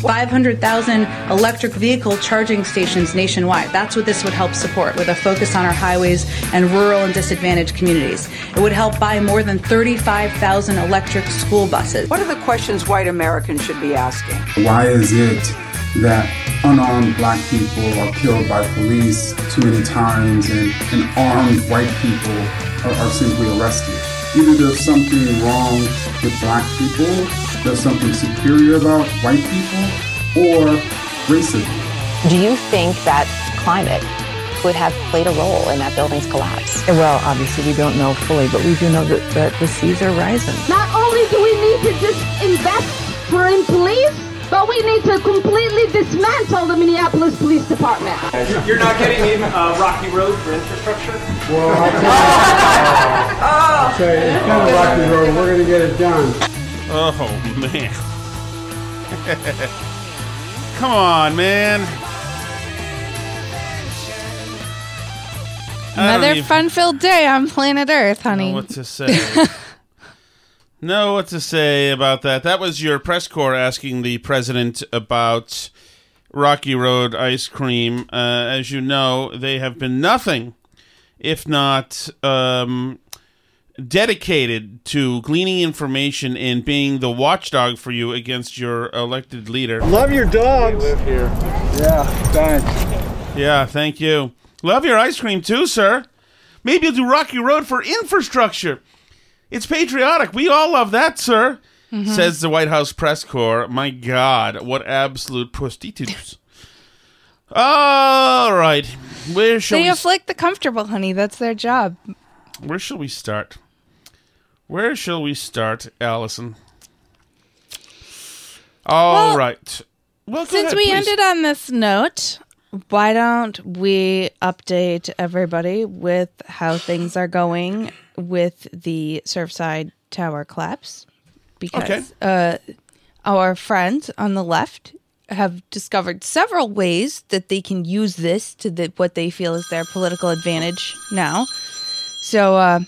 Five hundred thousand electric vehicle charging stations nationwide. That's what this would help support, with a focus on our highways and rural and disadvantaged communities. It would help buy more than thirty-five thousand electric school buses. What are the questions white Americans should be asking? Why is it that unarmed black people are killed by police too many times and, and armed white people are, are simply arrested? Either there's something wrong with black people, there's something superior about white people, or racism. Do you think that climate would have played a role in that building's collapse? Well, obviously we don't know fully, but we do know that, that the seas are rising. Not only do we need to just invest for in police, but we need to completely dismantle the Minneapolis Police Department. You're not getting in uh, Rocky Road for infrastructure? Well, I'll tell you, I'll tell you it's kind of Rocky Road. We're going to get it done. Oh, man. Come on, man. Another even fun-filled day on planet Earth, honey. know what to say. know what to say about that. That was your press corps asking the president about Rocky Road ice cream. Uh, as you know, they have been nothing if not um, dedicated to gleaning information and being the watchdog for you against your elected leader. Love your dogs. live here. Yeah, thanks. Yeah, thank you. Love your ice cream too, sir. Maybe you'll do Rocky Road for infrastructure. It's patriotic. We all love that, sir. Mhm. Says the White House press corps. My God, what absolute prostitutes. All right. Where shall They we afflict the comfortable, honey. That's their job. where shall we start? Where shall we start, Allison? All right. Well, Since ahead, we please. ended on this note, why don't we update everybody with how things are going with the Surfside Tower collapse? Because Okay. uh, our friends on the left have discovered several ways that they can use this to the, what they feel is their political advantage now. So uh,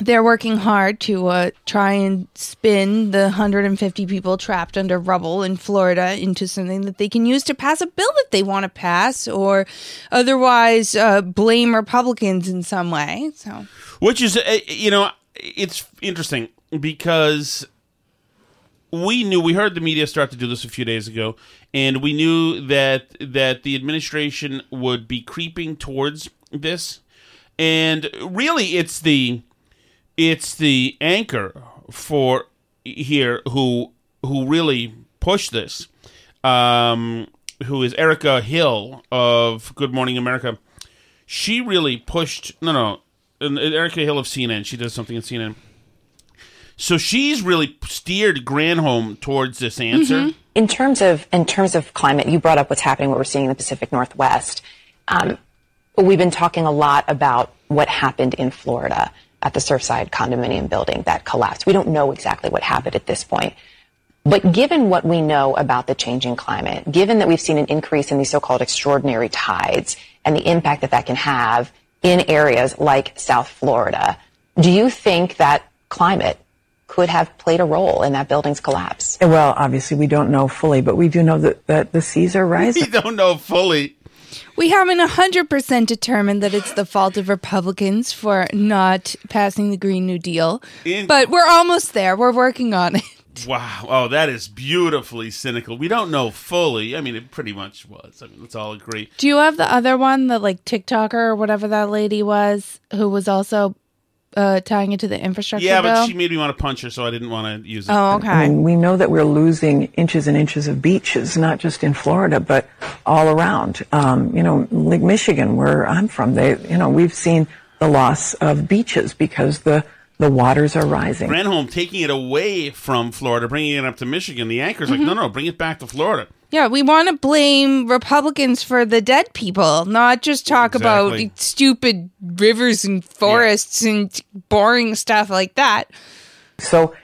they're working hard to uh, try and spin the 150 people trapped under rubble in Florida into something that they can use to pass a bill that they want to pass, or otherwise uh, blame Republicans in some way. So Which is, uh, you know, it's interesting because we knew we heard the media start to do this a few days ago, and we knew that that the administration would be creeping towards this, and really, it's the it's the anchor for here who who really pushed this, um, who is Erica Hill of Good Morning America. She really pushed no no, and Erica Hill of CNN. She does something at CNN So she's really steered Granholm towards this answer. In terms of in terms of climate, you brought up what's happening, what we're seeing in the Pacific Northwest. Um, we've been talking a lot about what happened in Florida at the Surfside condominium building that collapsed. We don't know exactly what happened at this point. But given what we know about the changing climate, given that we've seen an increase in these so-called extraordinary tides and the impact that that can have in areas like South Florida, do you think that climate could have played a role in that building's collapse? Well, obviously we don't know fully, but we do know that, that the seas are rising. We don't know fully. We haven't 100% determined that it's the fault of Republicans for not passing the Green New Deal, In- but we're almost there. We're working on it. Wow. Oh, that is beautifully cynical. We don't know fully. I mean, it pretty much was. I mean, let's all agree. Do you have the other one, the like TikToker or whatever that lady was, who was also uh, tying it to the infrastructure Yeah, bill? but she made me want to punch her, so I didn't want to use it. Oh, okay. I mean, we know that we're losing inches and inches of beaches, not just in Florida, but all around. Um, you know, Lake Michigan, where I'm from, they, you know, we've seen the loss of beaches because the the waters are rising. Granholm taking it away from Florida, bringing it up to Michigan. The anchor's like, no, no, bring it back to Florida. Yeah, we want to blame Republicans for the dead people, not just talk Exactly. about stupid rivers and forests and boring stuff like that. So,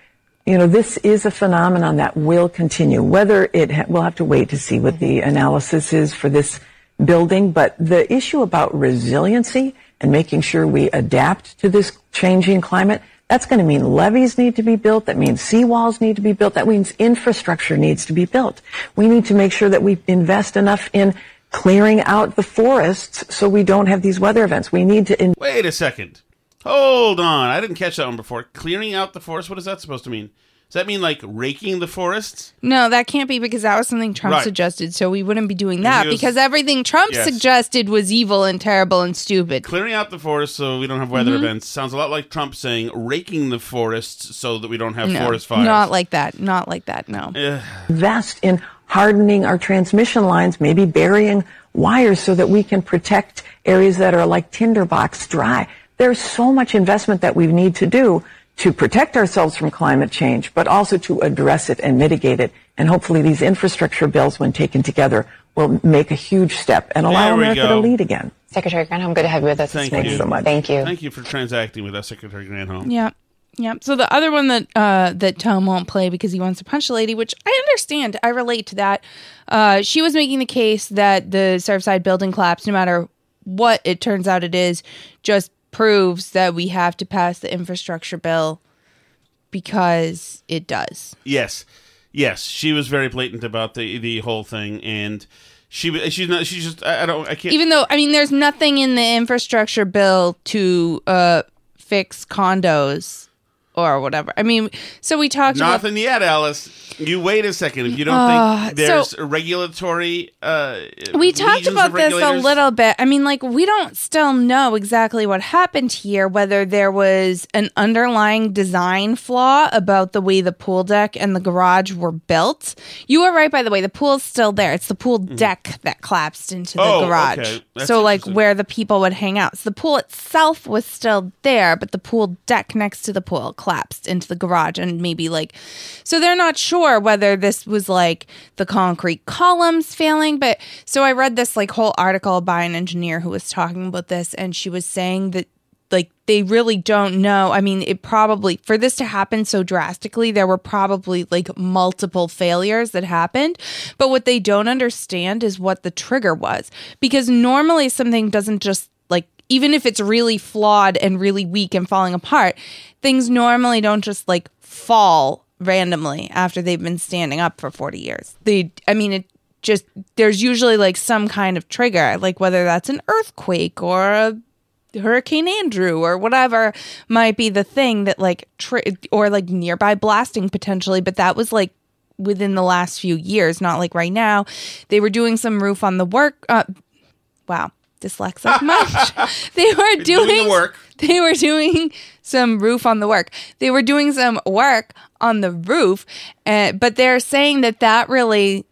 you know, this is a phenomenon that will continue. Whether it ha- we'll have to wait to see what the mm-hmm. analysis is for this building, but the issue about resiliency and making sure we adapt to this changing climate, that's going to mean levees need to be built. That means seawalls need to be built. That means infrastructure needs to be built. We need to make sure that we invest enough in clearing out the forests so we don't have these weather events. We need to in- Wait a second. Hold on. I didn't catch that one before. Clearing out the forest? What is that supposed to mean? Does that mean like raking the forests? No, that can't be because that was something Trump Right. suggested, so we wouldn't be doing that was- because everything Trump Yes. suggested was evil and terrible and stupid. Clearing out the forest so we don't have weather Mhm. events sounds a lot like Trump saying raking the forests so that we don't have no, forest fires. not like that. Not like that. No. Ugh. invest in hardening our transmission lines, maybe burying wires so that we can protect areas that are like tinderbox dry. There's so much investment that we need to do to protect ourselves from climate change, but also to address it and mitigate it. And hopefully these infrastructure bills, when taken together, will make a huge step and allow America go. to lead again. Secretary Granholm, good to have you with us Thank this morning. you so much. Thank you. Thank you for transacting with us, Secretary Granholm. Yeah. Yeah. So the other one that uh, that Tom won't play because he wants to punch the lady, which I understand. I relate to that. Uh, she was making the case that the Surfside building collapse, no matter what it turns out it is, just proves that we have to pass the infrastructure bill because it does. Yes, yes, she was very blatant about the the whole thing, and she she's not she's just I, I don't I can't Even though I mean, there's nothing in the infrastructure bill to uh, fix condos or whatever. I mean, so we talked about nothing yet, Alice. You wait a second. If you don't Uh, think there's so- a regulatory, uh, we talked about this a little bit. I mean, like, we don't still know exactly what happened here, whether there was an underlying design flaw about the way the pool deck and the garage were built. You were right, by the way. The pool's still there. It's the pool deck that collapsed into the Mm-hmm. Oh, garage. okay. So, like, where the people would hang out. So the pool itself was still there, but the pool deck next to the pool collapsed into the garage and maybe, like, so they're not sure whether this was like the concrete columns failing. But so I read this like whole article by an engineer who was talking about this, and she was saying that like they really don't know. I mean, it probably for this to happen so drastically, there were probably like multiple failures that happened. But what they don't understand is what the trigger was. Because normally something doesn't just like even if it's really flawed and really weak and falling apart, things normally don't just like fall randomly after they've been standing up for 40 years. They I mean it just there's usually like some kind of trigger, like whether that's an earthquake or a Hurricane Andrew or whatever might be the thing that like tri- or like nearby blasting potentially, but that was like within the last few years, not like right now. They were doing some roof on the work. Uh, wow, dyslexic much. they were doing, doing the work. They were doing some roof on the work. They were doing some work on the roof, uh, but they're saying that that really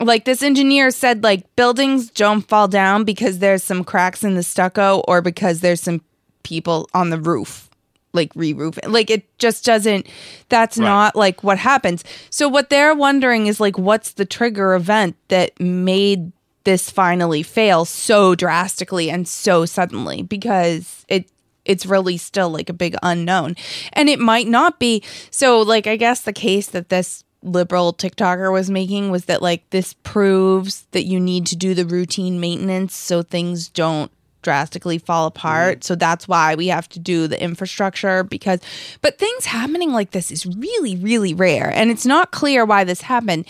like this engineer said like buildings don't fall down because there's some cracks in the stucco or because there's some people on the roof like re-roof it. Like it just doesn't that's not like what happens. So what they're wondering is like what's the trigger event that made this finally fail so drastically and so suddenly because it it's really still like a big unknown. And it might not be. So like I guess the case that this liberal TikToker was making was that like this proves that you need to do the routine maintenance so things don't drastically fall apart. Mm. So that's why we have to do the infrastructure because but things happening like this is really really rare and it's not clear why this happened.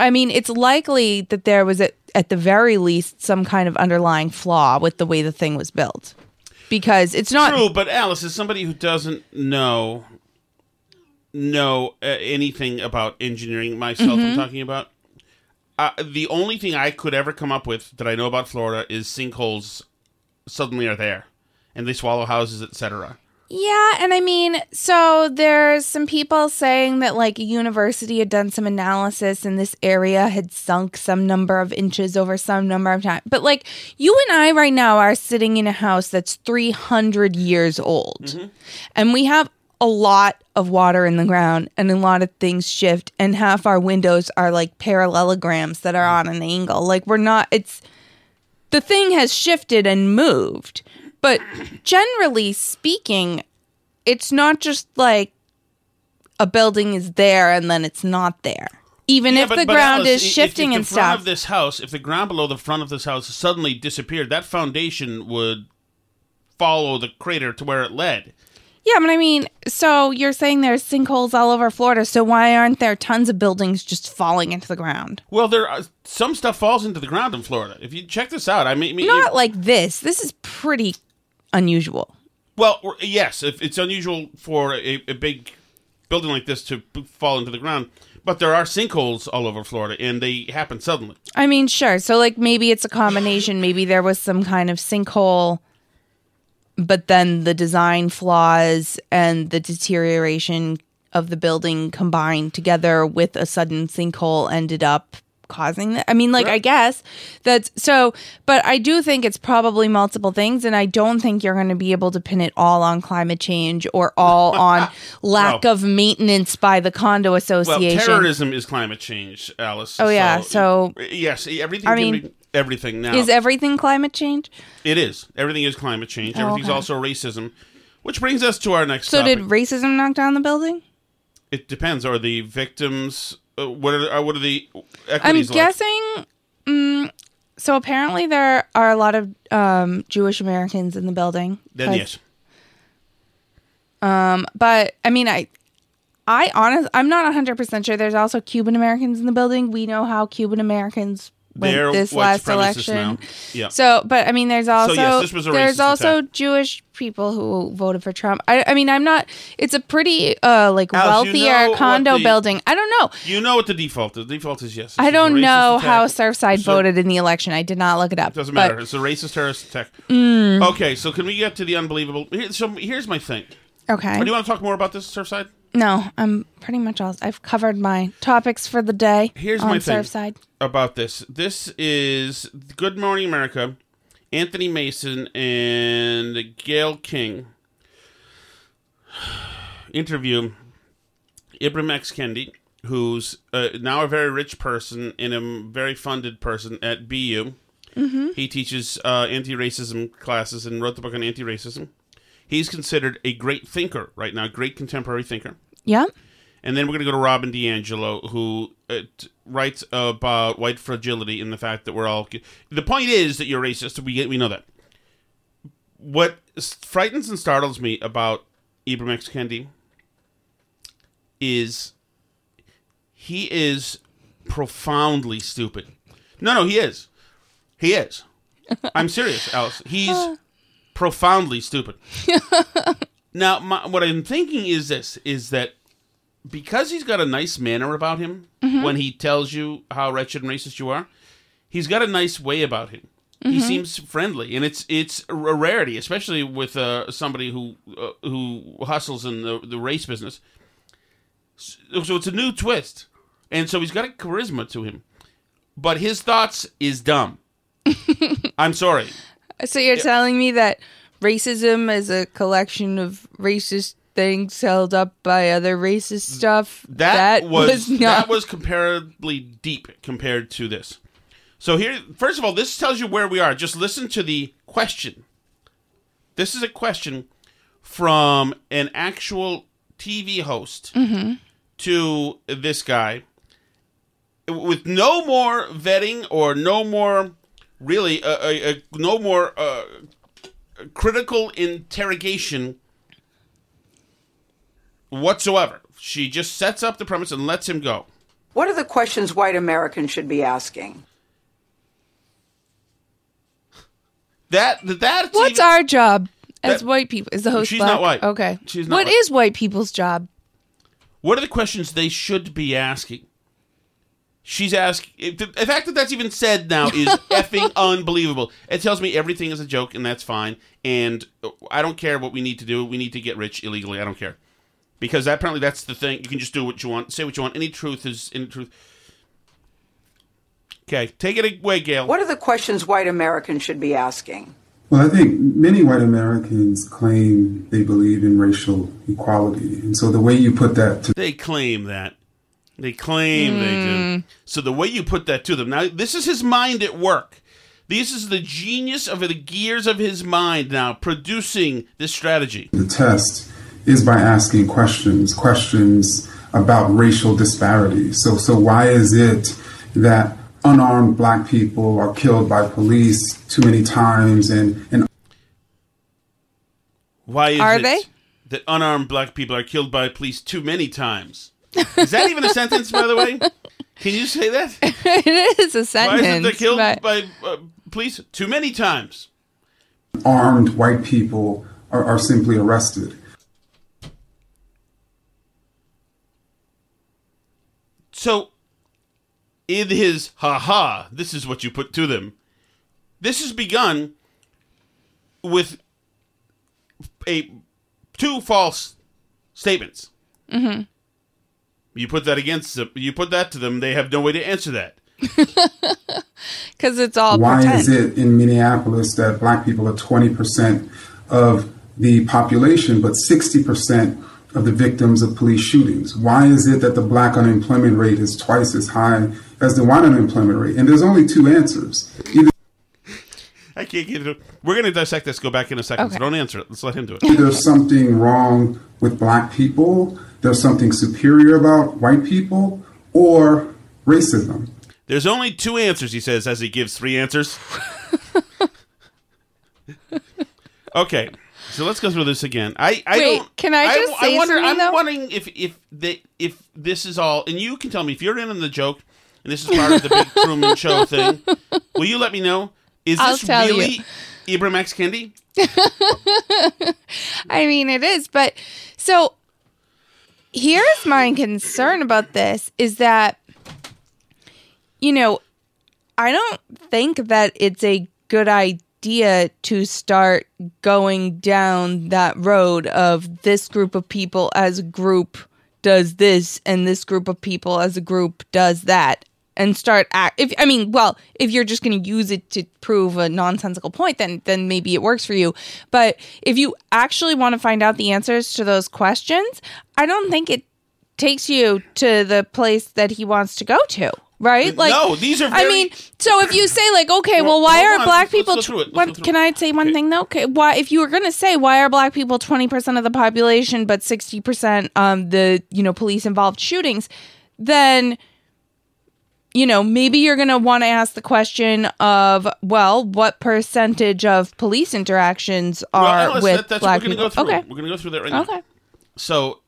I mean, it's likely that there was at, at the very least some kind of underlying flaw with the way the thing was built. Because it's not True, but Alice is somebody who doesn't know know uh, anything about engineering. Myself, I'm Mhm. talking about. Uh, the only thing I could ever come up with that I know about Florida is sinkholes suddenly are there, and they swallow houses, etc. Yeah, and I mean, so there's some people saying that like a university had done some analysis and this area had sunk some number of inches over some number of time. But like you and I right now are sitting in a house that's 300 years old. Mm-hmm. And we have a lot of water in the ground and a lot of things shift and half our windows are like parallelograms that are on an angle. Like we're not it's the thing has shifted and moved. But generally speaking, it's not just like a building is there and then it's not there. Even Yeah, if but- the but ground Alice, is if- shifting if, and the front stuff. of this house, if the ground below the front of this house suddenly disappeared, that foundation would follow the crater to where it led. yeah, but I mean, so you're saying there's sinkholes all over Florida, so why aren't there tons of buildings just falling into the ground? Well, there are, some stuff falls into the ground in Florida. If you check this out, I mean, I mean, Not like this. This is pretty unusual. Well, yes, if it's unusual for a, a big building like this to fall into the ground, but there are sinkholes all over Florida, and they happen suddenly. I mean, sure. So, like, maybe it's a combination. Maybe there was some kind of sinkhole, but then the design flaws and the deterioration of the building combined together with a sudden sinkhole ended up causing that. I mean, like, I guess that's so, but I do think it's probably multiple things. And I don't think you're going to be able to pin it all on climate change or all on lack No. of maintenance by the condo association. Well, terrorism is climate change, Alice. Oh, yeah, so- yes, everything. I mean, be everything now. Is everything climate change? it is. Everything is climate change. Oh, Everything's okay. also racism, which brings us to our next. So, topic. did racism knock down the building? it depends? Are the victims? Uh, what are uh, what are the I'm like? guessing. Mm, so apparently there are a lot of um, Jewish Americans in the building. Then yes. Um, but I mean, I, I honest, I'm not 100 percent sure. There's also Cuban Americans in the building. We know how Cuban Americans They're this last election. now. Yeah. So, but I mean, there's also yes, was a there's also attack. Jewish people who voted for Trump. I, I mean, I'm not. It's a pretty uh like Alice, you wealthier know condo the- building. I don't know. You know what the default is. The default is yes. I don't know attack. how Surfside So- voted in the election. I did not look it up. Doesn't but- matter. It's a racist terrorist attack. Mm. Okay, so can we get to the unbelievable? Here, so here's my thing. Okay. Do you want to talk more about this Surfside? No, I'm pretty much all. I've covered my topics for the day. Here's on my thing Surfside. about this. This is Good Morning America. Anthony Mason and Gayle King interview Ibram X. Kendi, who's uh, now a very rich person and a very funded person at BU. Mhm. He teaches uh, anti-racism classes and wrote the book on anti-racism. He's considered a great thinker right now, great contemporary thinker. Yeah. And then we're going to go to Robin DiAngelo, who uh, t- writes about white fragility and the fact that we're all. The point is that you're racist. We get, we know that. What frightens and startles me about Ibram X. Kendi is he is profoundly stupid. No, no, he is. He is. I'm serious, Alice. He's profoundly stupid. now, my, what I'm thinking is this: is that because he's got a nice manner about him Mhm. when he tells you how wretched and racist you are, he's got a nice way about him. He Mhm. seems friendly, and it's it's a rarity, especially with uh, somebody who uh, who hustles in the the race business. So so it's a new twist, and so he's got a charisma to him, but his thoughts is dumb. I'm sorry. So you're telling me that racism is a collection of racist things held up by other racist stuff. That, was, not. that was comparably deep compared to this. So here, first of all, this tells you where we are. Just listen to the question. This is a question from an actual TV host Mhm. to this guy with no more vetting or no more really uh, uh, uh, no more uh, critical interrogation whatsoever. She just sets up the premise and lets him go. What are the questions white Americans should be asking? That that's What's even- our job as That- white people? Is the host She's black? not white. Okay. She's not What white. is white people's job? What are the questions they should be asking? She's asking. The the fact that that's even said now is effing unbelievable. It tells me everything is a joke, and that's fine. And I don't care what we need to do. We need to get rich illegally. I don't care because apparently that's the thing. You can just do what you want, say what you want. Any truth is any truth. Okay, take it away, Gayle. What are the questions white Americans should be asking? Well, I think many white Americans claim they believe in racial equality. And so the way you put that to They claim that. They claim they do. Hmm. So the way you put that to them now, this is his mind at work. This is the genius of the gears of his mind now producing this strategy. the test is by asking questions, questions about racial disparity. So, so why is it that unarmed black people are killed by police too many times and, and Why is Are it they? that unarmed black people are killed by police too many times? Is that even a sentence, by the way? Can you say that? it is a Why sentence. is it they're killed but- by uh, police too many times? armed white people are, are simply arrested? So, in his ha ha, this is what you put to them. This has begun with a two false statements. Mhm. You put that against them. You put that to them. They have no way to answer that. Because it's all Why pretend. is it in Minneapolis that black people are 20% of the population, but 60% of the victims of police shootings? Why is it that the black unemployment rate is twice as high as the white unemployment rate? And there's only two answers. Either I can't get it. We're going to dissect this. Go back in a second. So don't answer it. Let's let him do it. there's something wrong with black people, there's something superior about white people, or racism. There's only two answers, he says, as he gives three answers. okay, so let's go through this again. I, I Wait, don't. can I just say wonder, something, I'm though? wondering if if they, if this is all, and you can tell me if you're in on the joke, and this is part of the big Truman Show thing. Will you let me know? Is I'll this tell you. really Ibram X Kendi? I mean, it is, but so here's my concern about this is that, you know, I don't think that it's a good idea to start going down that road of this group of people as a group does this and this group of people as a group does that and start act if i mean well if you're just going to use it to prove a nonsensical point then then maybe it works for you. But if you actually want to find out the answers to those questions i don't think it takes you to the place that he wants to go to right? Like No, these are i mean so if you say like okay well Well, why are on, black let's- let's people let's what- can i say one thing though? Okay why if you were going to say why are black people 20% of the population but 60% um the you know police involved shootings then you know, maybe you're going to want to ask the question of, well, what percentage of police interactions Well, are Alice, with that- that's black what we're people? go through. Okay. We're going to go through that right now. Okay. So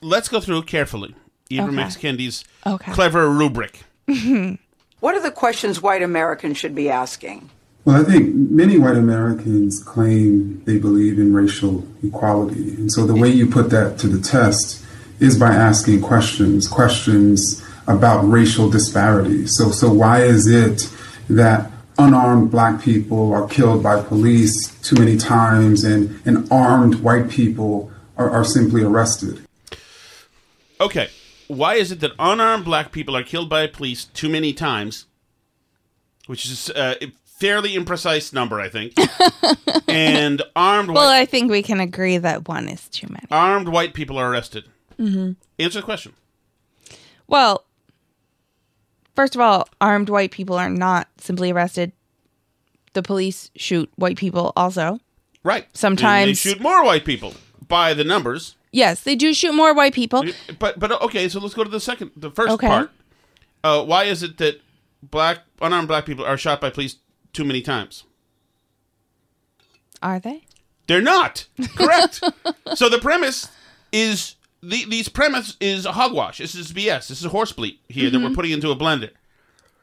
let's go through carefully. Ibram Okay. X Kendi's Okay. clever rubric. What are the questions white Americans should be asking? Well, I think many white Americans claim they believe in racial equality. And so the way you put that to the test is by asking questions, questions about racial disparity. So, so why is it that unarmed black people are killed by police too many times and, and armed white people are, are simply arrested? Okay. Why is it that unarmed black people are killed by police too many times? Which is uh, fairly imprecise number, I think. and armed Well, white, I think we can agree that one is too many. armed white people are arrested. hmm Answer the question. Well, first of all, armed white people are not simply arrested. The police shoot white people also. Right. Sometimes- they shoot more white people by the numbers. Yes, they do shoot more white people. But but okay, so let's go to the second, the first Okay. part. Uh, why is it that black unarmed black people are shot by police too many times? Are they? They're not correct. so the premise is the these premise is a hogwash. This is BS. This is horse bleat here that we're Mhm. putting into a blender.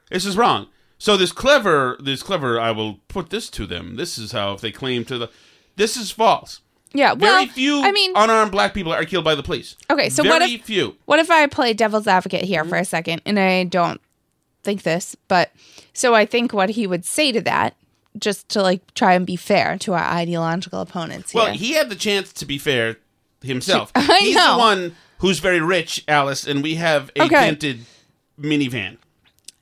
This is wrong. So this clever, this clever. I will put this to them. This is how if they claim to the. This is false. Yeah, well, Very few I mean, unarmed black people are killed by the police. Okay, so Very what if few? What if I play devil's advocate here Mm-hmm. for a second and I don't think this, but so I think what he would say to that just to like try and be fair to our ideological opponents Well, here. he had the chance to be fair himself. I He's know. the one who's very rich, Alice, and we have a Okay. tinted minivan.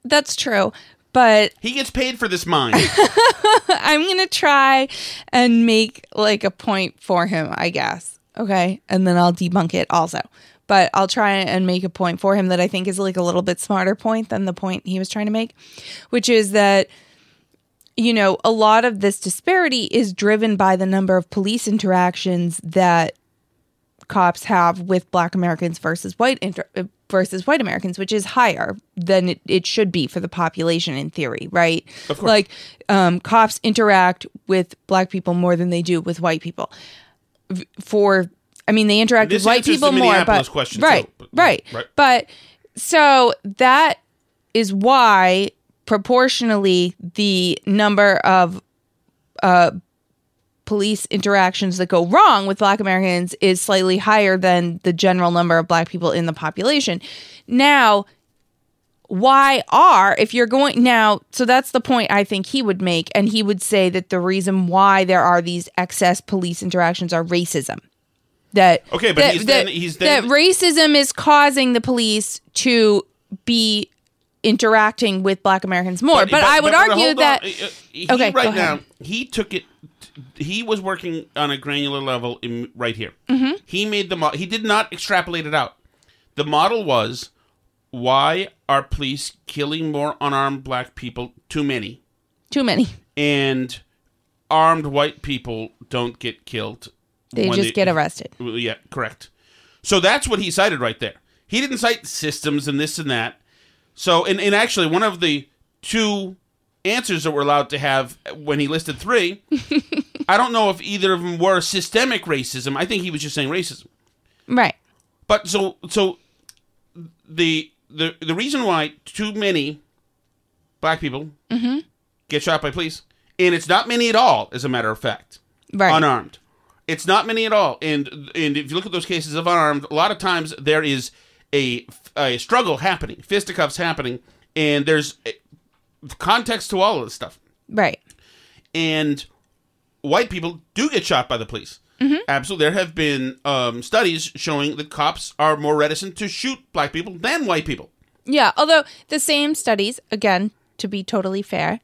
That's true. But He gets paid for this mine. I'm going to try and make like a point for him, I guess. Okay? And then I'll debunk it also. But I'll try and make a point for him that I think is like a little bit smarter point than the point he was trying to make, which is that you know, a lot of this disparity is driven by the number of police interactions that cops have with black Americans versus white inter- uh, versus white Americans, which is higher than it, it should be for the population in theory, right? Of course. Like um, cops interact with black people more than they do with white people. For I mean, they interact This with white people more, but question, right, too. right, Right. But so that is why proportionally the number of uh, police interactions that go wrong with black Americans is slightly higher than the general number of black people in the population. Now, why are if you're going now so that's the point i think he would make and he would say that the reason why there are these excess police interactions are racism that Okay, but that, he's that, then- he's then- that racism is causing the police to be interacting with black americans more but, i would but argue hold on. that Uh, uh, he, Okay, right now he took it. He was working on a granular level in, right here. Mhm. He made the mo- he did not extrapolate it out. The model was why are police killing more unarmed black people? Too many, too many and armed white people don't get killed. They just get arrested. Yeah, correct. So that's what he cited right there. He didn't cite systems and this and that. So, and, and actually, one of the two answers that we're allowed to have when he listed three, I don't know if either of them were systemic racism. I think he was just saying racism. right But so so the the the reason why too many black people mm-hmm. get shot by police, and it's not many at all, as a matter of fact, Right. unarmed. It's not many at all, and and if you look at those cases of unarmed, a lot of times there is a a struggle happening, fisticuffs happening, and there's context to all of this stuff. right And white people do get shot by the police. Mhm. Absolutely, there have been um, studies showing that cops are more reticent to shoot black people than white people. Yeah, although the same studies, again, to be totally fair,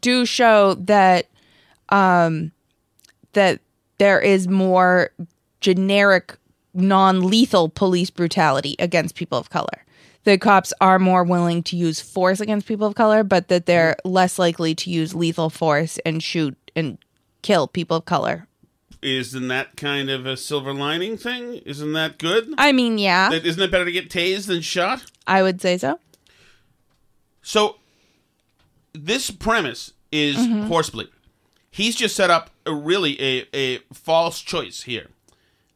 do show that um that there is more generic non-lethal police brutality against people of color. The cops are more willing to use force against people of color, but that they're less likely to use lethal force and shoot and kill people of color. Isn't that kind of a silver lining thing? Isn't that good? I mean, yeah, That- Isn't it better to get tased than shot? I would say so. So, this premise is Mhm. horse bleed. He's just set up a really a, a false choice here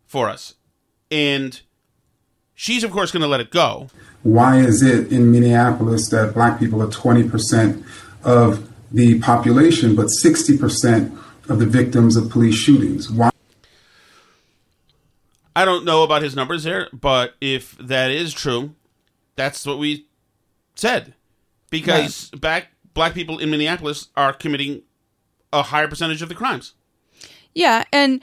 for us. And she's, of course, going to let it go. Why is it in Minneapolis that black people are 20% of the population, but 60% of the victims of police shootings? Why? I don't know about his numbers there, but if that is true, that's what we said. Because back black people in Minneapolis are committing a higher percentage of the crimes. Yeah, and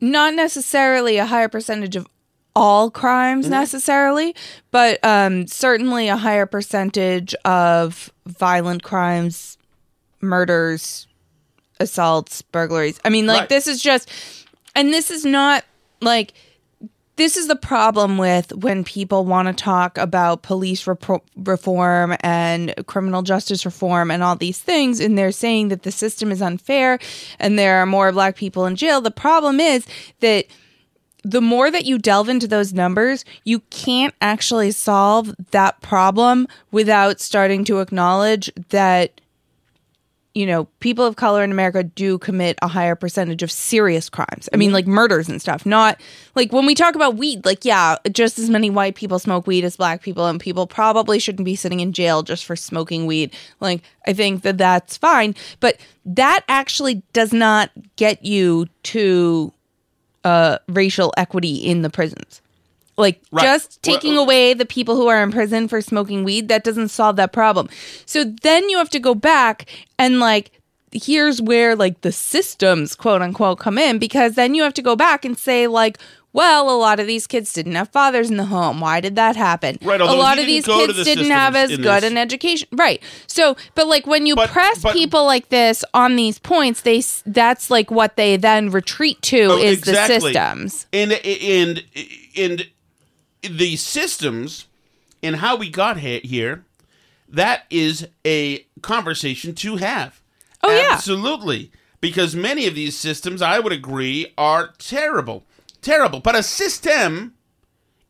not necessarily a higher percentage of all crimes Mm-hmm. necessarily, but um, certainly a higher percentage of violent crimes murders, assaults, burglaries. I mean, like Right. this is just, and this is not like this is the problem with when people want to talk about police repro- reform and criminal justice reform and all these things and they're saying that the system is unfair and there are more black people in jail the problem is that the more that you delve into those numbers you can't actually solve that problem without starting to acknowledge that you know, people of color in America do commit a higher percentage of serious crimes. I mean, mm-hmm. like murders and stuff. Not like when we talk about weed, like, yeah, just as many white people smoke weed as black people, and people probably shouldn't be sitting in jail just for smoking weed. Like, I think that that's fine. But that actually does not get you to uh, racial equity in the prisons. Like Right. just Well, taking away the people who are in prison for smoking weed, that doesn't solve that problem. So then you have to go back and like here's where like the systems quote unquote come in because then you have to go back and say like well, a lot of these kids didn't have fathers in the home. Why did that happen? Right, A lot of these kids the didn't have as good this. an education. Right. So, but like when you But- press but- people like this on these points, they that's like what they then retreat to Oh, is exactly. the systems. and and and the systems and how we got he- here. That is a conversation to have. Oh, yeah. absolutely. Because many of these systems, I would agree, are terrible, terrible. But a system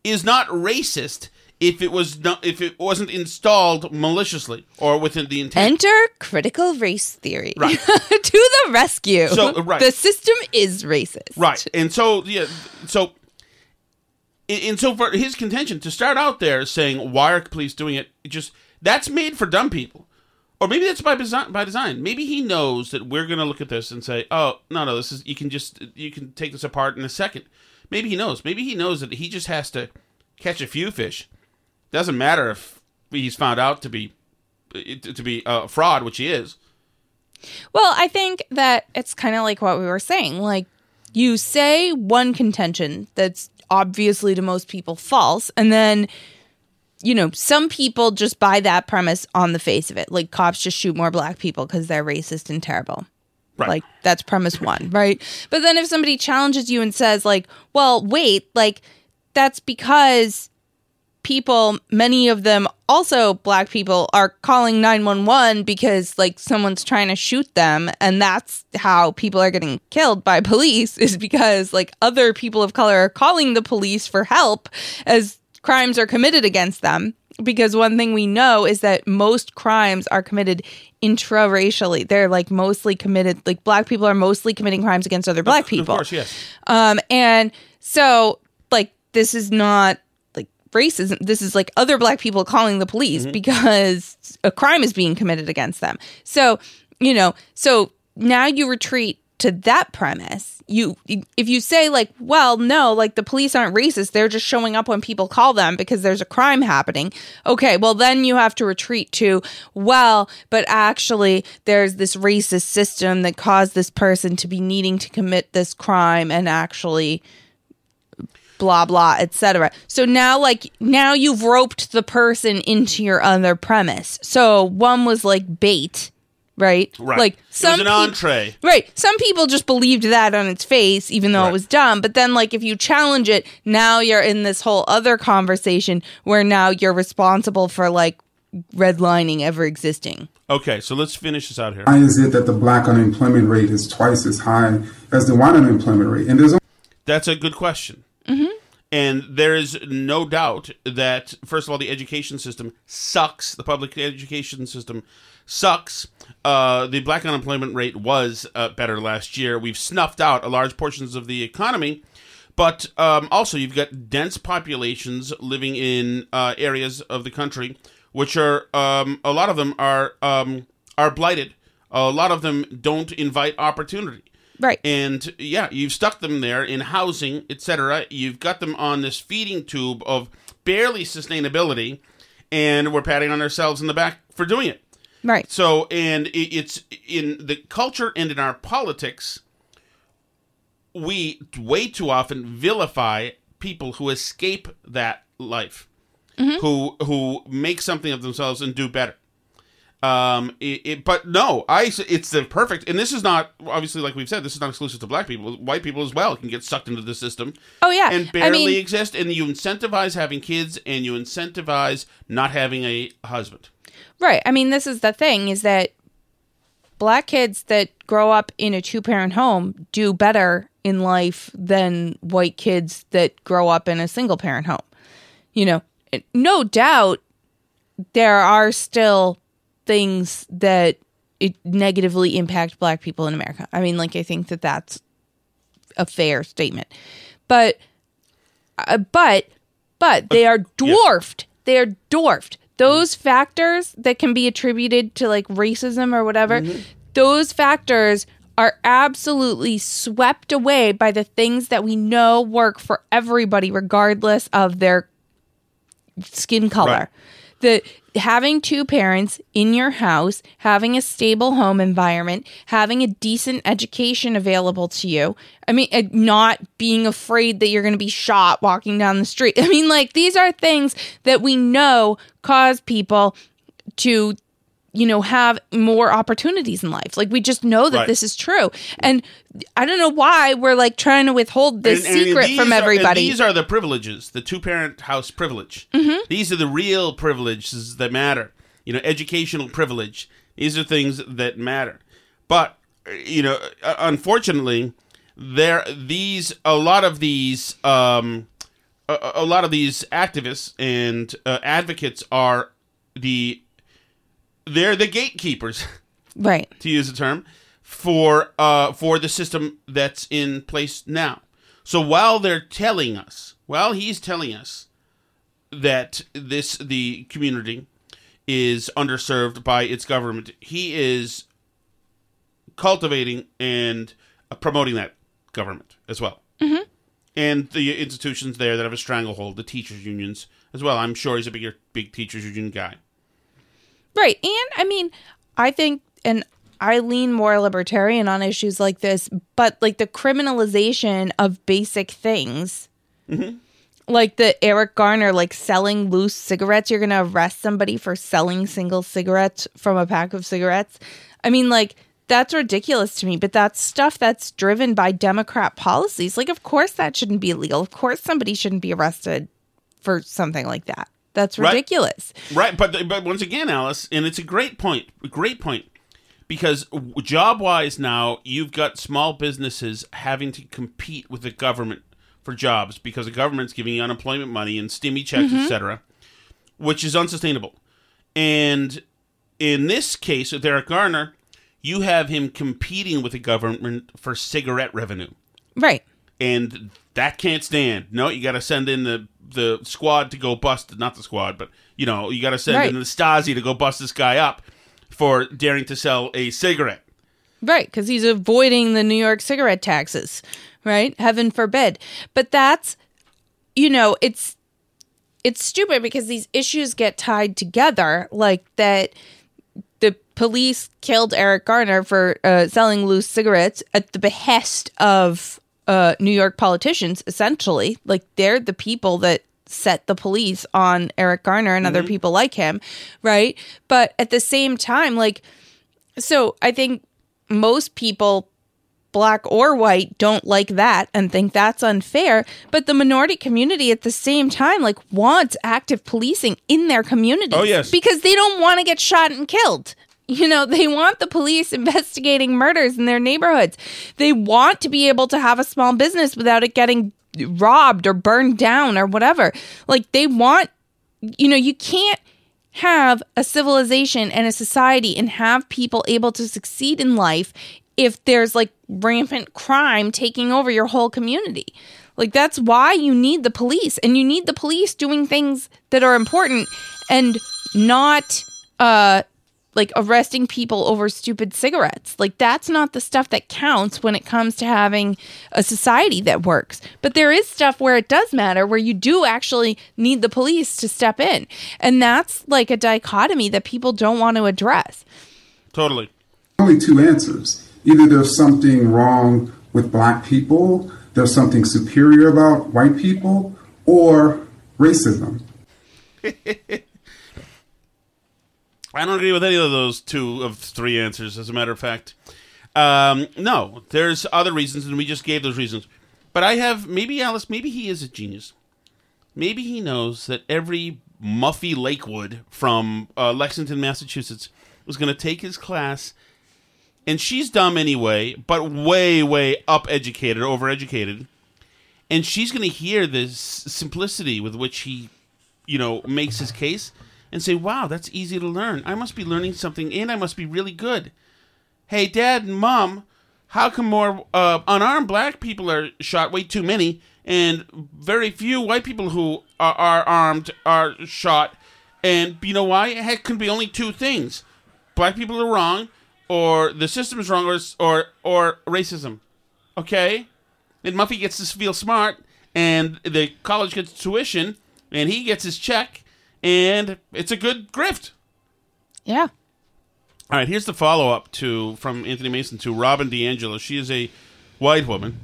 is not racist if it was not if it wasn't installed maliciously or within the intent. Enter critical race theory Right. to the rescue. So, right. The system is racist. Right. And so yeah, so and so for his contention to start out there saying why are police doing it, it just that's made for dumb people. Or maybe that's by design, by design. Maybe he knows that we're going to look at this and say, "Oh, no, no, this is you can just you can take this apart in a second. Maybe he knows. Maybe he knows that he just has to catch a few fish. Doesn't matter if he's found out to be to be a fraud, which he is. Well, I think that it's kind of like what we were saying. Like, you say one contention that's obviously to most people false, and then, you know, some people just buy that premise on the face of it. Like, cops just shoot more black people because they're racist and terrible. Right. Like, that's premise one, right? But then if somebody challenges you and says, like, well, wait, like, that's because people, many of them also black people, are calling 911 because like someone's trying to shoot them. And that's how people are getting killed by police is because like other people of color are calling the police for help as crimes are committed against them. Because one thing we know is that most crimes are committed intra-racially. They're like mostly committed, like black people are mostly committing crimes against other black people. Of course, yes. Um, and so like this is not like racism. This is like other black people calling the police because a crime is being committed against them. So, you know, so now you retreat to that premise. You if you say like, well, no, like the police aren't racist, they're just showing up when people call them because there's a crime happening. Okay, well then you have to retreat to, well, but actually there's this racist system that caused this person to be needing to commit this crime and actually blah blah etc so now like now you've roped the person into your other premise so one was like bait right Right. like It was some an peop- entree. right some people just believed that on its face even though Right. it was dumb but then like if you challenge it now you're in this whole other conversation where now you're responsible for like redlining ever existing Okay, so let's finish this out here. Why is it that the black unemployment rate is twice as high as the white unemployment rate? And there's That's a good question. Mm-hmm. And there is no doubt that, first of all, the education system sucks. The public education system sucks. Uh, the black unemployment rate was uh, better last year. We've snuffed out a large portions of the economy. But um, also, you've got dense populations living in uh, areas of the country, which are um, a lot of them are um, are blighted. A lot of them don't invite opportunity. Right. And yeah, you've stuck them there in housing, etc. You've got them on this feeding tube of barely sustainability, and we're patting on ourselves in the back for doing it. Right So, and it's in the culture and in our politics, we way too often vilify people who escape that life, who who make something of themselves and do better. Um, it, it, but no, I it's the perfect, and this is not obviously like we've said, this is not exclusive to black people. White people as well can get sucked into the system. Oh yeah, and I barely mean- exist. And you incentivize having kids, and you incentivize not having a husband. Right. I mean, this is the thing is that black kids that grow up in a two parent home do better in life than white kids that grow up in a single parent home. You know, no doubt there are still things that it negatively impact black people in America. I mean, like I think that that's a fair statement. But uh, but but they are dwarfed. They are dwarfed. Those factors that can be attributed to like racism or whatever, mm-hmm. those factors are absolutely swept away by the things that we know work for everybody regardless of their skin color. Right. The having two parents in your house, having a stable home environment, having a decent education available to you. I mean, not being afraid that you're going to be shot walking down the street. I mean, like these are things that we know cause people to you know have more opportunities in life. Like we just know that Right. this is true. And I don't know why we're like trying to withhold this And- and secret from are- everybody. these are the privileges, the two parent house privilege. Mhm. These are the real privileges that matter. You know, educational privilege. These are things that matter. But you know, uh, unfortunately, there these a lot of these um, a, a lot of these activists and uh, advocates are the they're the gatekeepers right. to use the term for uh for the system that's in place now. So while they're telling us, while he's telling us that this the community is underserved by its government, he is cultivating and uh, promoting that government as well. Mhm. And the institutions there that have a stranglehold, the teachers unions as well. I'm sure he's a bigger big teachers union guy. Right. And I mean, I think, and I lean more libertarian on issues like this, but like the criminalization of basic things, Mm-hmm. like the Eric Garner, like selling loose cigarettes, you're going to arrest somebody for selling single cigarettes from a pack of cigarettes. I mean, like, that's ridiculous to me, but that's stuff that's driven by Democrat policies. Like, of course, that shouldn't be illegal. Of course, somebody shouldn't be arrested for something like that. That's ridiculous. Right, but but once again, Alice, and it's a great point, a great point, because job wise now you've got small businesses having to compete with the government for jobs because the government's giving you unemployment money and stimmy checks, Mhm. etc., which is unsustainable. And in this case with Eric Garner, you have him competing with the government for cigarette revenue Right. And that can't stand. No, you got to send in the the squad to go bust, not the squad, but you know, you got to send Right. in the Stasi to go bust this guy up for daring to sell a cigarette. Right, because he's avoiding the New York cigarette taxes, right? Heaven forbid. But that's, you know, it's it's stupid because these issues get tied together, like that. The police killed Eric Garner for uh, selling loose cigarettes at the behest of uh, New York politicians. Essentially, like they're the people that set the police on Eric Garner and other Mhm. people like him, right? But at the same time, like so I think most people, black or white, don't like that and think that's unfair. But the minority community at the same time, like, wants active policing in their community. Oh, yes. Because they don't want to get shot and killed. You know, they want the police investigating murders in their neighborhoods. They want to be able to have a small business without it getting robbed or burned down or whatever. Like, they want, you know, you can't have a civilization and a society and have people able to succeed in life if there's like rampant crime taking over your whole community. Like that's why you need the police and you need the police doing things that are important and not uh like arresting people over stupid cigarettes. Like that's not the stuff that counts when it comes to having a society that works. But there is stuff where it does matter where you do actually need the police to step in. And that's like a dichotomy that people don't want to address. Totally. Only two answers. Either there's something wrong with black people, there's something superior about white people, or racism. I don't agree with any of those two of three answers. As a matter of fact, um, no, there's other reasons, and we just gave those reasons. But I have maybe Alice. Maybe he is a genius. Maybe he knows that every Muffy Lakewood from uh, Lexington, Massachusetts, was going to take his class, and she's dumb anyway, but way, way up educated, over educated, and she's going to hear this simplicity with which he, you know, makes his case, and say, "Wow, that's easy to learn. I must be learning something, and I must be really good." Hey, Dad and Mom, how come more uh, unarmed black people are shot? Way too many and very few white people who are, are armed are shot. And you know why? It can be only two things: black people are wrong, or the system is wrong, or or or racism. Okay, and Muffy gets to feel smart, and the college gets tuition, and he gets his check, and it's a good grift. Yeah. All right, here's the follow up to from Anthony Mason to Robin DiAngelo. She is a white woman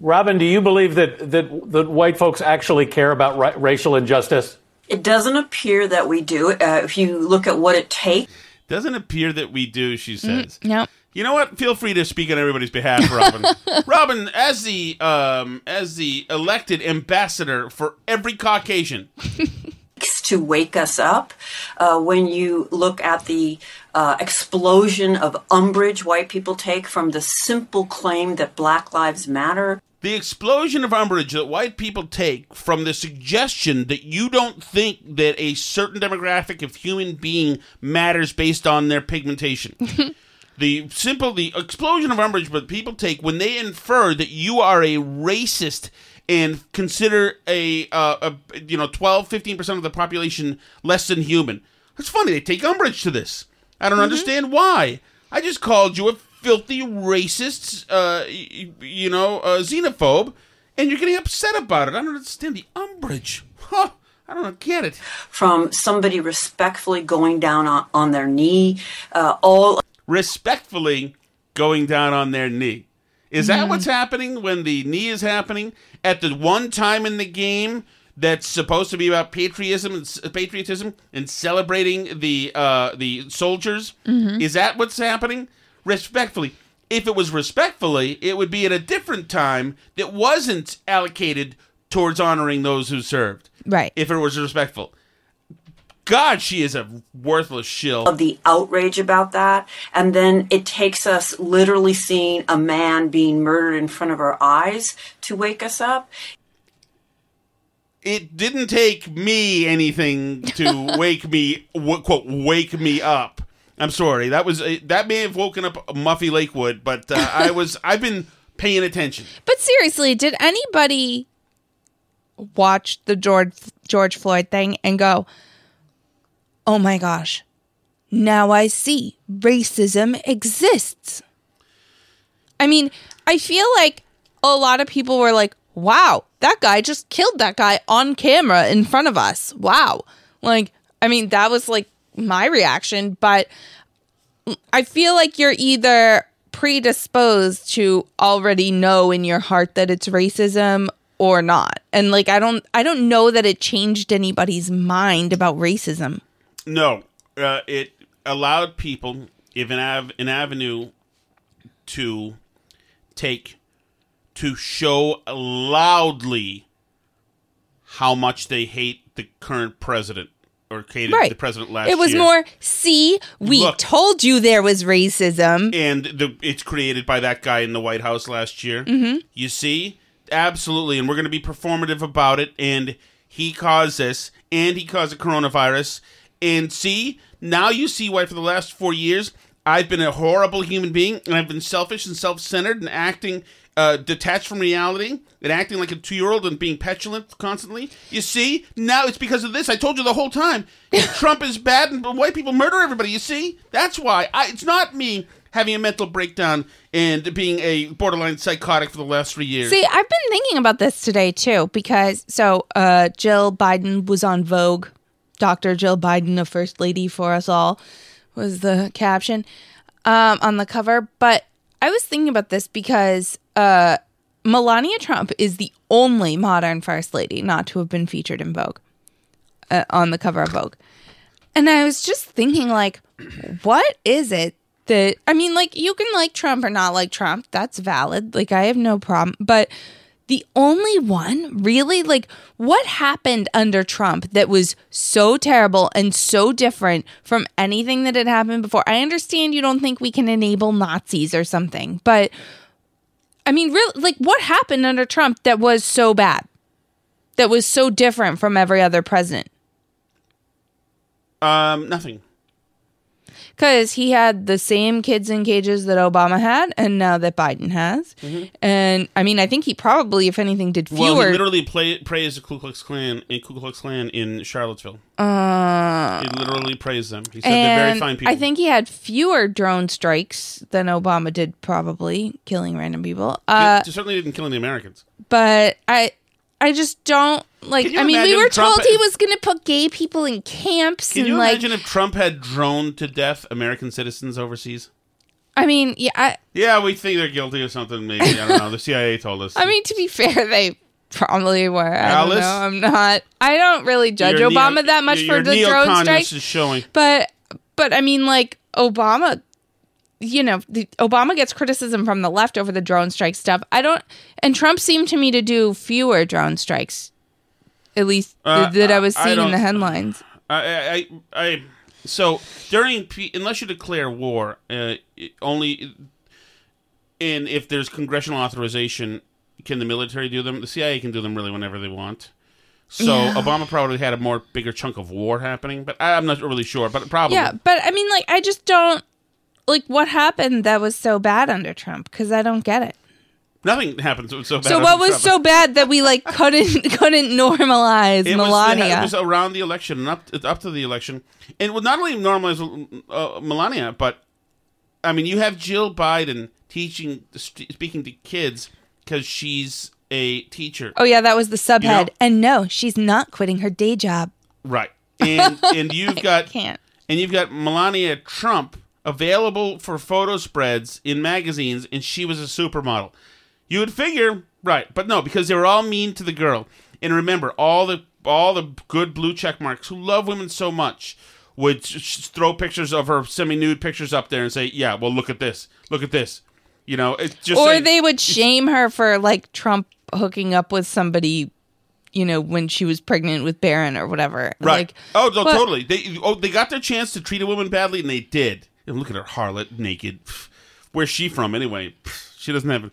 Robin, do you believe that, that, that white folks actually care about ra- racial injustice? It doesn't appear that we do. Uh, if you look at what it takes, doesn't appear that we do. She Mm-hmm. says. Mm, no. You know what? Feel free to speak on everybody's behalf, Robin. Robin, as the um, as the elected ambassador for every Caucasian, to wake us up. Uh, when you look at the uh, explosion of umbrage white people take from the simple claim that Black Lives Matter. the explosion of umbrage that white people take from the suggestion that you don't think that a certain demographic of human being matters based on their pigmentation. the simple the explosion of umbrage that people take when they infer that you are a racist and consider a, uh, a you know 12 15% of the population less than human. It's funny. They take umbrage to this. I don't understand why. I just called you a filthy racist uh, y- you know uh, xenophobe and you're getting upset about it. I don't understand the umbrage. Huh. I don't get it. From somebody respectfully going down on, on their knee, uh, all respectfully going down on their knee. Is that what's happening when the knee is happening at the one time in the game that's supposed to be about patriotism and patriotism and celebrating the uh, the soldiers? Mhm. Is that what's happening? Respectfully, if it was respectfully, it would be at a different time that wasn't allocated towards honoring those who served. Right. If it was respectful. God, she is a worthless shill. of the outrage about that. And then it takes us literally seeing a man being murdered in front of our eyes to wake us up. it didn't take me anything to wake me w- quote wake me up. I'm sorry. That was uh, that may have woken up Muffy Lakewood, but uh, I was I've been paying attention. But seriously, did anybody watch the George George Floyd thing and go, "Oh my gosh, now I see racism exists." I mean, I feel like a lot of people were like, "Wow, that guy just killed that guy on camera in front of us." Wow. Like, I mean, that was like my reaction, but I feel like you're either predisposed to already know in your heart that it's racism or not. And like I don't I don't know that it changed anybody's mind about racism. No, uh, it allowed people if an av- an avenue to take to show loudly how much they hate the current president or hated Right. the president last year. it was year. more see, we Look. told you there was racism. and the it's created by that guy in the White House last year. Mhm. You see, absolutely, and we're going to be performative about it. And he caused this, and he caused the coronavirus. And see, now you see why for the last four years I've been a horrible human being, and I've been selfish and self-centered and acting uh, detached from reality and acting like a two-year-old and being petulant constantly. You see, now it's because of this. I told you the whole time. Trump is bad, and white people murder everybody. You see, that's why. I, it's not me having a mental breakdown and being a borderline psychotic for the last three years. See, I've been thinking about this today too because so uh Jill Biden was on Vogue. Dr. Jill Biden, a first lady for us all, was the caption um on the cover, but I was thinking about this because uh Melania Trump is the only modern first lady not to have been featured in Vogue uh, on the cover of Vogue. And I was just thinking, like, what is it that I mean, like, you can like Trump or not like Trump. That's valid. Like, I have no problem. But the only one really, like, what happened under Trump that was so terrible and so different from anything that had happened before? I understand you don't think we can enable Nazis or something, but I mean, really, like, what happened under Trump that was so bad? That was so different from every other president? Um, nothing. Because he had the same kids in cages that Obama had, and now that Biden has. And I mean, I think he probably, if anything, did fewer. Well, he literally play, praised the Ku Klux Klan in Ku Klux Klan in Charlottesville. uh, He literally praised them. He said they're very fine people. I think he had fewer drone strikes than Obama did, probably killing random people. Uh, he certainly didn't kill any Americans. but I, I just don't like. I mean, we were Trump- told he was going to put gay people in camps, Can and you like, imagine if Trump had droned to death American citizens overseas? I mean, yeah, I, Yeah, we think they're guilty of something. Maybe I don't know. The CIA told us. I mean, to be fair, they probably were. I Alice? don't know. I'm not. I don't really judge Your Obama neo- that much your for the drone strike. is showing. But but I mean, like Obama, you know, the, Obama gets criticism from the left over the drone strike stuff. I don't. And Trump seemed to me to do fewer drone strikes, at least Uh, that I was I seeing in the headlines. I, I, I, I so during P- unless you declare war, uh, only and if there's congressional authorization, can the military do them? The CIA can do them really whenever they want. So Yeah. Obama probably had a more bigger chunk of war happening, but I'm not really sure. But probably, Yeah, but I mean, like, I just don't like what happened that was so bad under Trump because I don't get it. Nothing happens. So, bad So what was Trump. so bad that we like couldn't couldn't normalize It was, Melania? it was around the election and up up to the election, and would not only normalize uh, Melania, but I mean, you have Jill Biden teaching, speaking to kids because she's a teacher, oh yeah, that was the subhead. You know- and no, she's not quitting her day job. right? And and you've got Can't. and you've got Melania Trump available for photo spreads in magazines, and she was a supermodel. You would figure, right? But no, because they were all mean to the girl. And remember, all the all the good blue check marks who love women so much would throw pictures of her semi-nude pictures up there and say, "Yeah, well, look at this, look at this." You know, it's just or like- they would shame her for like Trump hooking up with somebody, you know, when she was pregnant with Barron or whatever. Right. Like, oh, no, but- totally. They oh they got their chance to treat a woman badly, and they did. And look at her harlot, naked. Where's she from anyway? She doesn't have.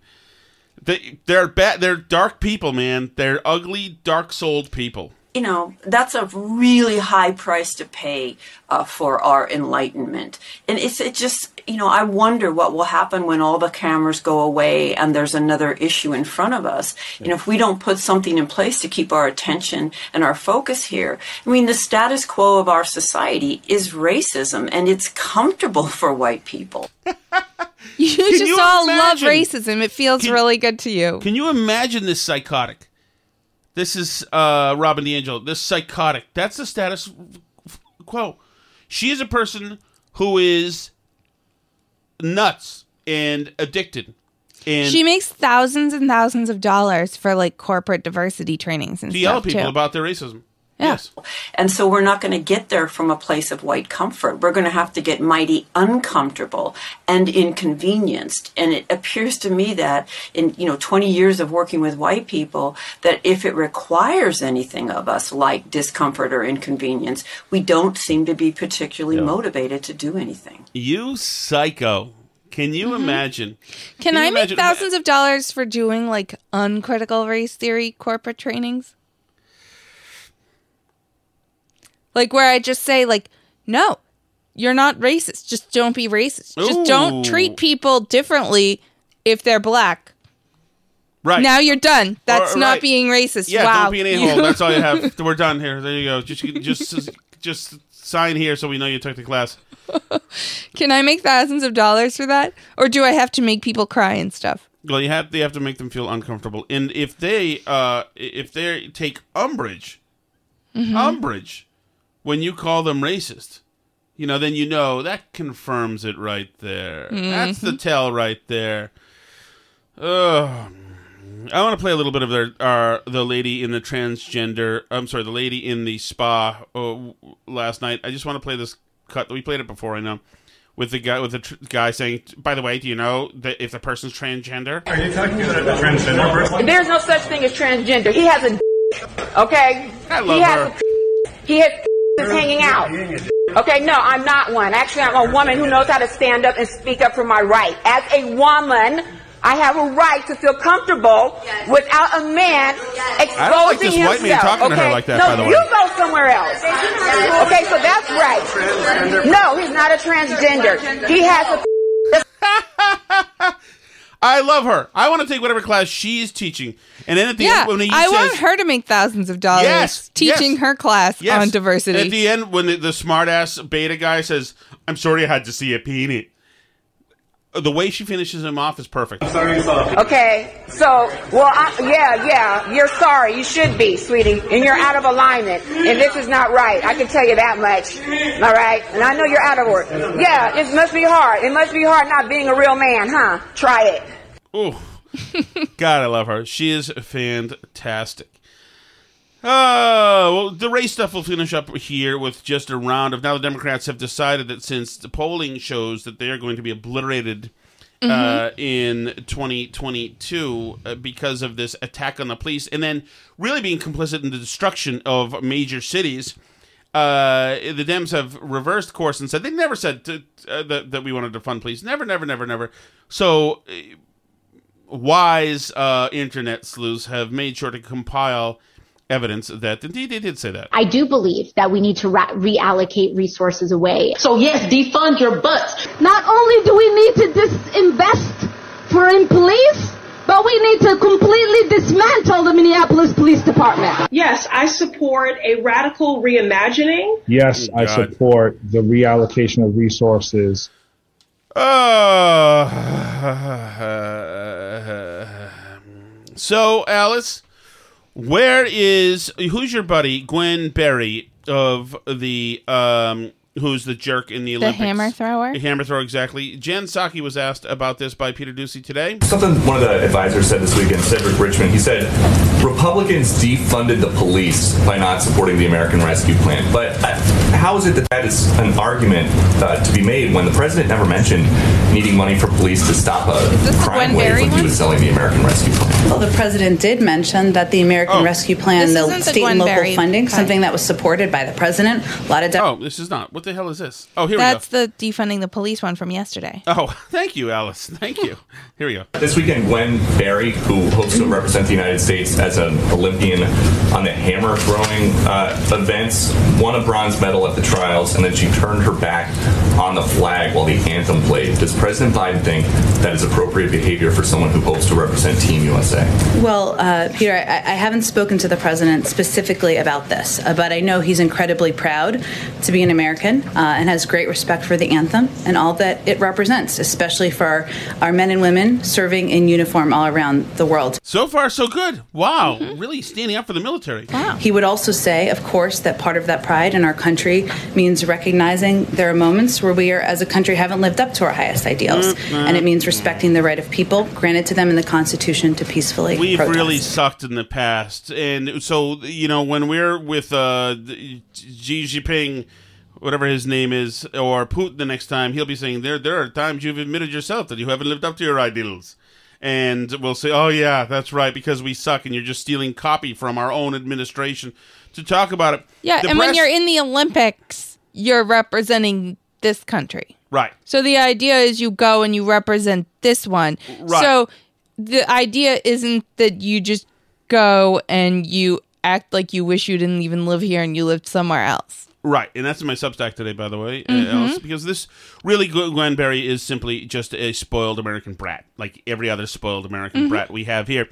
They they're bad. They're dark people, man. They're ugly, dark-souled people. you know, that's a really high price to pay uh, for our enlightenment. And it's it just, you know, I wonder what will happen when all the cameras go away and there's another issue in front of us. You know, if we don't put something in place to keep our attention and our focus here. I mean, the status quo of our society is racism and it's comfortable for white people. you Can just you all imagine? love racism. It feels Can- really good to you. Can you imagine this psychotic? This is uh, Robin DiAngelo. This psychotic. That's the status quo. She is a person who is nuts and addicted. And she makes thousands and thousands of dollars for like corporate diversity trainings and to yell at stuff people too. about their racism. Yes. And so we're not going to get there from a place of white comfort. We're going to have to get mighty uncomfortable and inconvenienced. And it appears to me that in, you know, 20 years of working with white people, that if it requires anything of us like discomfort or inconvenience, we don't seem to be particularly motivated to do anything. You psycho. Can you Mm-hmm. imagine? Can, you I make imagine- thousands of dollars for doing like uncritical race theory corporate trainings? Like where I just say like, no, you're not racist. Just don't be racist. Just don't treat people differently if they're black. Right. Now you're done. That's Or- not right. being racist. Yeah, wow. don't be an a-hole. That's all you have. We're done here. There you go. Just just just sign here so we know you took the class. Can I make thousands of dollars for that? Or do I have to make people cry and stuff? Well, you have they have to make them feel uncomfortable, and if they uh if they take umbrage, Mhm. umbrage when you call them racist, you know, then you know that confirms it right there. That's the Mhm. tell right there. Ugh. I want to play a little bit of their uh, the lady in the transgender. I'm sorry, the lady in the spa uh, last night. I just want to play this cut. We played it before, I know, with the guy with the tr- guy saying, "By the way, do you know that if the person's transgender?" Are you talking about a transgender person? There's no such thing as transgender. He has a okay. I love he has her. He has is hanging out. Okay, no, I'm not one. Actually, I'm a woman who knows how to stand up and speak up for my right. As a woman, I have a right to feel comfortable without a man exposing I don't like this himself. white man talking to her okay? like that, No, by the way. you go somewhere else. Okay, so that's right. No, he's not a transgender. He has a I love her. I want to take whatever class she's teaching, and then at the yeah, end when he says. I says, want her to make thousands of dollars Yes, teaching yes. her class Yes. on diversity. At the end, when the, the smart ass beta guy says, "I'm sorry, I had to see a peanut," the way she finishes him off is perfect. Okay, so, well, I, yeah, yeah, you're sorry. You should be, sweetie. And you're out of alignment. And this is not right. I can tell you that much. All right? And I know you're out of order. Yeah, it must be hard. It must be hard not being a real man, huh? Try it. Ooh, God, I love her. She is fantastic. Uh, well, the race stuff will finish up here with just a round of now. The Democrats have decided that since the polling shows that they are going to be obliterated uh, in 2022 uh, because of this attack on the police, and then really being complicit in the destruction of major cities. Uh, the Dems have reversed course and said they never said to, uh, that, that we wanted to fund police. Never, never, never, never. So uh, wise uh, internet sleuths have made sure to compile evidence that indeed they did say that. I do believe that we need to ra- reallocate resources away. So yes, defund your butts. Not only do we need to disinvest for in police, but we need to completely dismantle the Minneapolis Police Department. Yes, I support a radical reimagining. Yes, I support the reallocation of resources. Uh, so, Alice, where is who's your buddy Gwen Berry of the um who's the jerk in the the hammer thrower. The hammer thrower, exactly. Jen Psaki was asked about this by Peter Doocy today. Something one of the advisors said this weekend, Cedric Richmond, he said Republicans defunded the police by not supporting the American Rescue Plan. But uh, how is it that that is an argument uh, to be made when the president never mentioned needing money for police to stop a crime wave Berry when he was selling the American Rescue Plan? Well, the president did mention that the American Rescue Plan, This the isn't the state and local Berry funding, cut. something that was supported by the president. A lot of de- Oh, this is not. What the hell is this? Oh, here That's we go. That's the defunding the police one from yesterday. Oh, thank you, Alice. Thank you. Here we go. This weekend, Gwen Berry, who hopes to represent the United States as an Olympian on the hammer throwing uh, events, won a bronze medal at the trials, and then she turned her back on the flag while the anthem played. Does President Biden think that is appropriate behavior for someone who hopes to represent Team USA? Well, uh, Peter, I, I haven't spoken to the president specifically about this, uh, but I know he's incredibly proud to be an American uh, and has great respect for the anthem and all that it represents, especially for our, our men and women serving in uniform all around the world. So far, so good. Wow, really standing up for the military. Wow. He would also say, of course, that part of that pride in our country means recognizing there are moments where we are, as a country, haven't lived up to our highest ideals. And it means respecting the right of people granted to them in the Constitution to peacefully We've protest. really sucked in the past, and so you know when we're with uh, Xi Jinping, whatever his name is, or Putin the next time, he'll be saying there there are times you've admitted yourself that you haven't lived up to your ideals, and we'll say, oh yeah, that's right, because we suck, and you're just stealing copy from our own administration to talk about it. Yeah, The and when you're in the Olympics, you're representing this country. right. So the idea is you go and you represent this one. Right. So the idea isn't that you just go and you act like you wish you didn't even live here and you lived somewhere else. Right, and that's in my Substack today, by the way, uh, Mhm. Alice, because this really Gwen Berry is simply just a spoiled American brat, like every other spoiled American Mhm. brat we have here.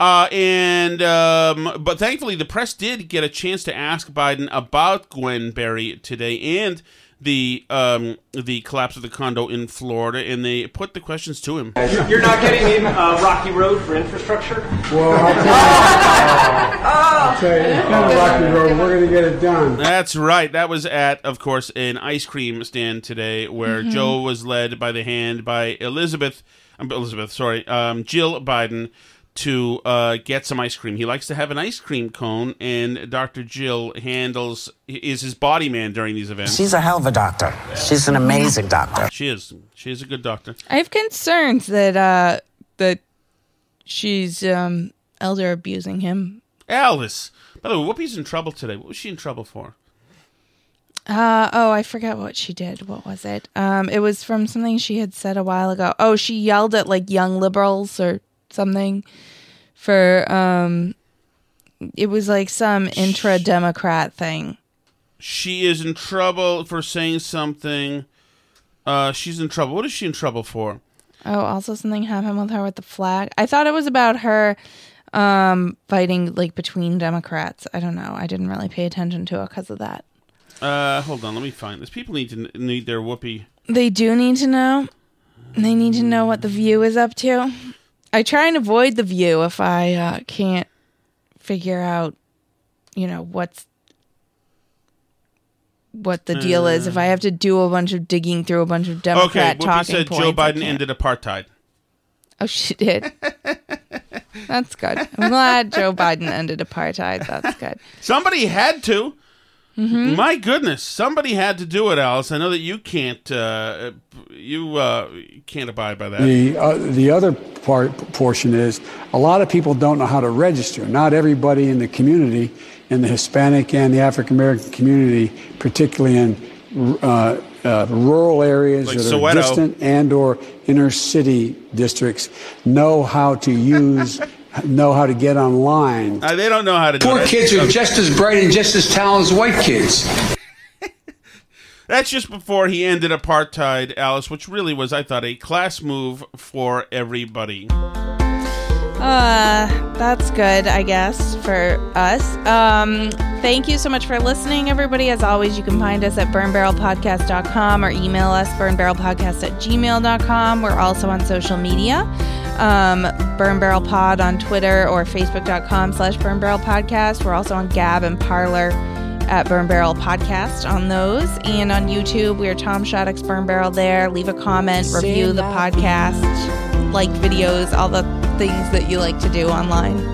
Uh, and um, but thankfully, the press did get a chance to ask Biden about Gwen Berry today and the um, the collapse of the condo in Florida, and they put the questions to him. You're not getting in uh, Rocky Road for infrastructure? Well, I'll tell you, I'll tell you, it's kind of rocky road. We're going to get it done. That's right. That was at, of course, an ice cream stand today, where Mhm. Joe was led by the hand by Elizabeth, um, Elizabeth, sorry, um, Jill Biden, to uh, get some ice cream. He likes to have an ice cream cone, and Dr. Jill handles is his body man during these events. She's a hell of a doctor. She's an amazing doctor. She is. She is a good doctor. I have concerns that uh that she's um elder abusing him. Alice. By the way, Whoopi's in trouble today. What was she in trouble for? Uh oh, I forgot what she did. What was it? Um it was from something she had said a while ago. Oh, she yelled at like young liberals or something for um it was like some intra democrat thing. She is in trouble for saying something. Uh, she's in trouble. What is she in trouble for? Oh, also something happened with her with the flag. I thought it was about her um fighting like between Democrats. I don't know. I didn't really pay attention to it because of that. Uh, hold on. Let me find this. People need to need their whoopee. They do need to know. They need to know what the view is up to. I try and avoid the view if I uh, can't figure out, you know, what's what the deal is. If I have to do a bunch of digging through a bunch of Democrat Okay, talking said points, Joe Biden ended apartheid. Oh, she did. That's good. I'm glad Joe Biden ended apartheid. That's good. Somebody had to. Mhm. My goodness, somebody had to do it, Alice. I know that you can't. Uh, you uh, can't abide by that. The uh, the other part portion is a lot of people don't know how to register. Not everybody in the community, in the Hispanic and the African American community, particularly in uh, uh, rural areas Like that Soweto. are distant and or inner city districts, know how to use, know how to get online. Uh, they don't know how to do Poor it. kids are just as bright and just as talented as white kids. That's just before he ended apartheid, Alice, which really was, I thought, a class move for everybody. Uh, that's good, I guess, for us. Um, thank you so much for listening, everybody. As always, you can find us at burnbarrelpodcast.com or email us burnbarrelpodcast at gmail.com. We're also on social media. Um, Burn Barrel Pod on Twitter or Facebook.com slash Burn Barrel Podcast. We're also on Gab and Parler at Burn Barrel Podcast on those. And on YouTube, we're Tom Shattuck's Burn Barrel there. Leave a comment, review the podcast, like videos, all the things that you like to do online.